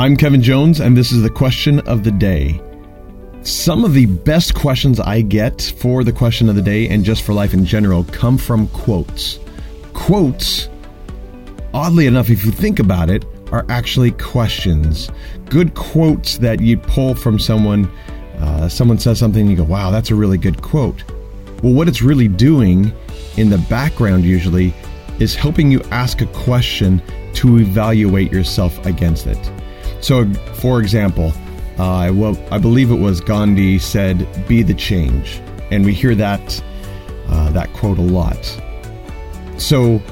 I'm Kevin Jones, and this is the question of the day. Some of the best questions I get for the question of the day and just for life in general come from quotes. Quotes, oddly enough, if you think about it, are actually questions. Good quotes that you pull from someone. Uh, someone says something, and you go, wow, that's a really good quote. Well, what it's really doing in the background, usually, is helping you ask a question to evaluate yourself against it. So, for example, uh, well, I believe it was Gandhi said, "Be the change," and we hear that uh, that quote a lot. So,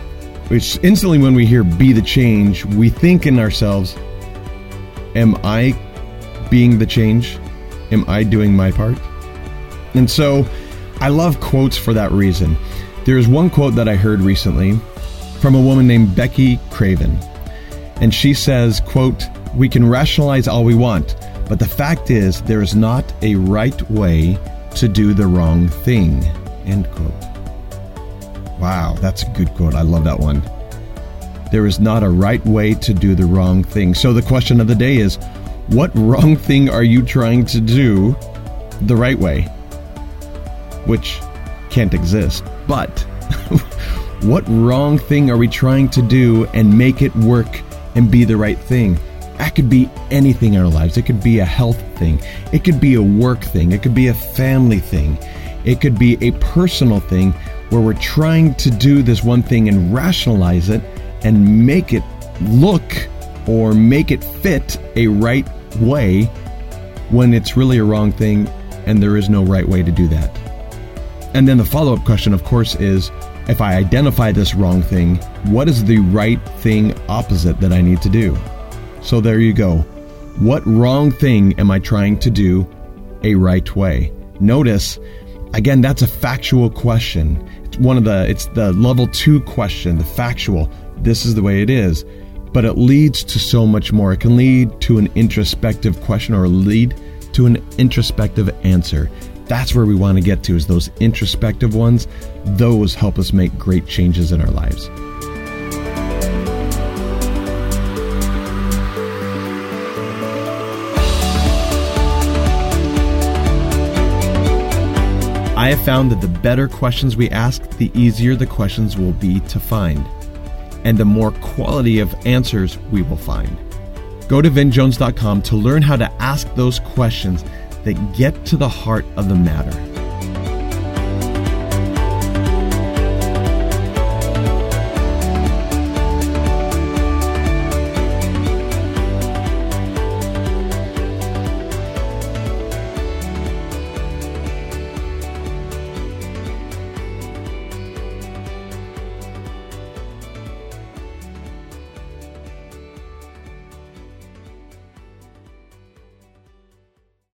it's instantly when we hear "Be the change," we think in ourselves, "Am I being the change? Am I doing my part?" And so, I love quotes for that reason. There's one quote that I heard recently from a woman named Becky Craven, and she says, "quote." We can rationalize all we want, but the fact is, there is not a right way to do the wrong thing. End quote. Wow, that's a good quote. I love that one. There is not a right way to do the wrong thing. So the question of the day is what wrong thing are you trying to do the right way? Which can't exist. But what wrong thing are we trying to do and make it work and be the right thing? That could be anything in our lives. It could be a health thing. It could be a work thing. It could be a family thing. It could be a personal thing where we're trying to do this one thing and rationalize it and make it look or make it fit a right way when it's really a wrong thing and there is no right way to do that. And then the follow up question, of course, is if I identify this wrong thing, what is the right thing opposite that I need to do? So there you go. What wrong thing am I trying to do a right way? Notice, again, that's a factual question. It's one of the, it's the level two question, the factual. This is the way it is. But it leads to so much more. It can lead to an introspective question or lead to an introspective answer. That's where we want to get to is those introspective ones. Those help us make great changes in our lives. I have found that the better questions we ask, the easier the questions will be to find, and the more quality of answers we will find. Go to vinjones.com to learn how to ask those questions that get to the heart of the matter.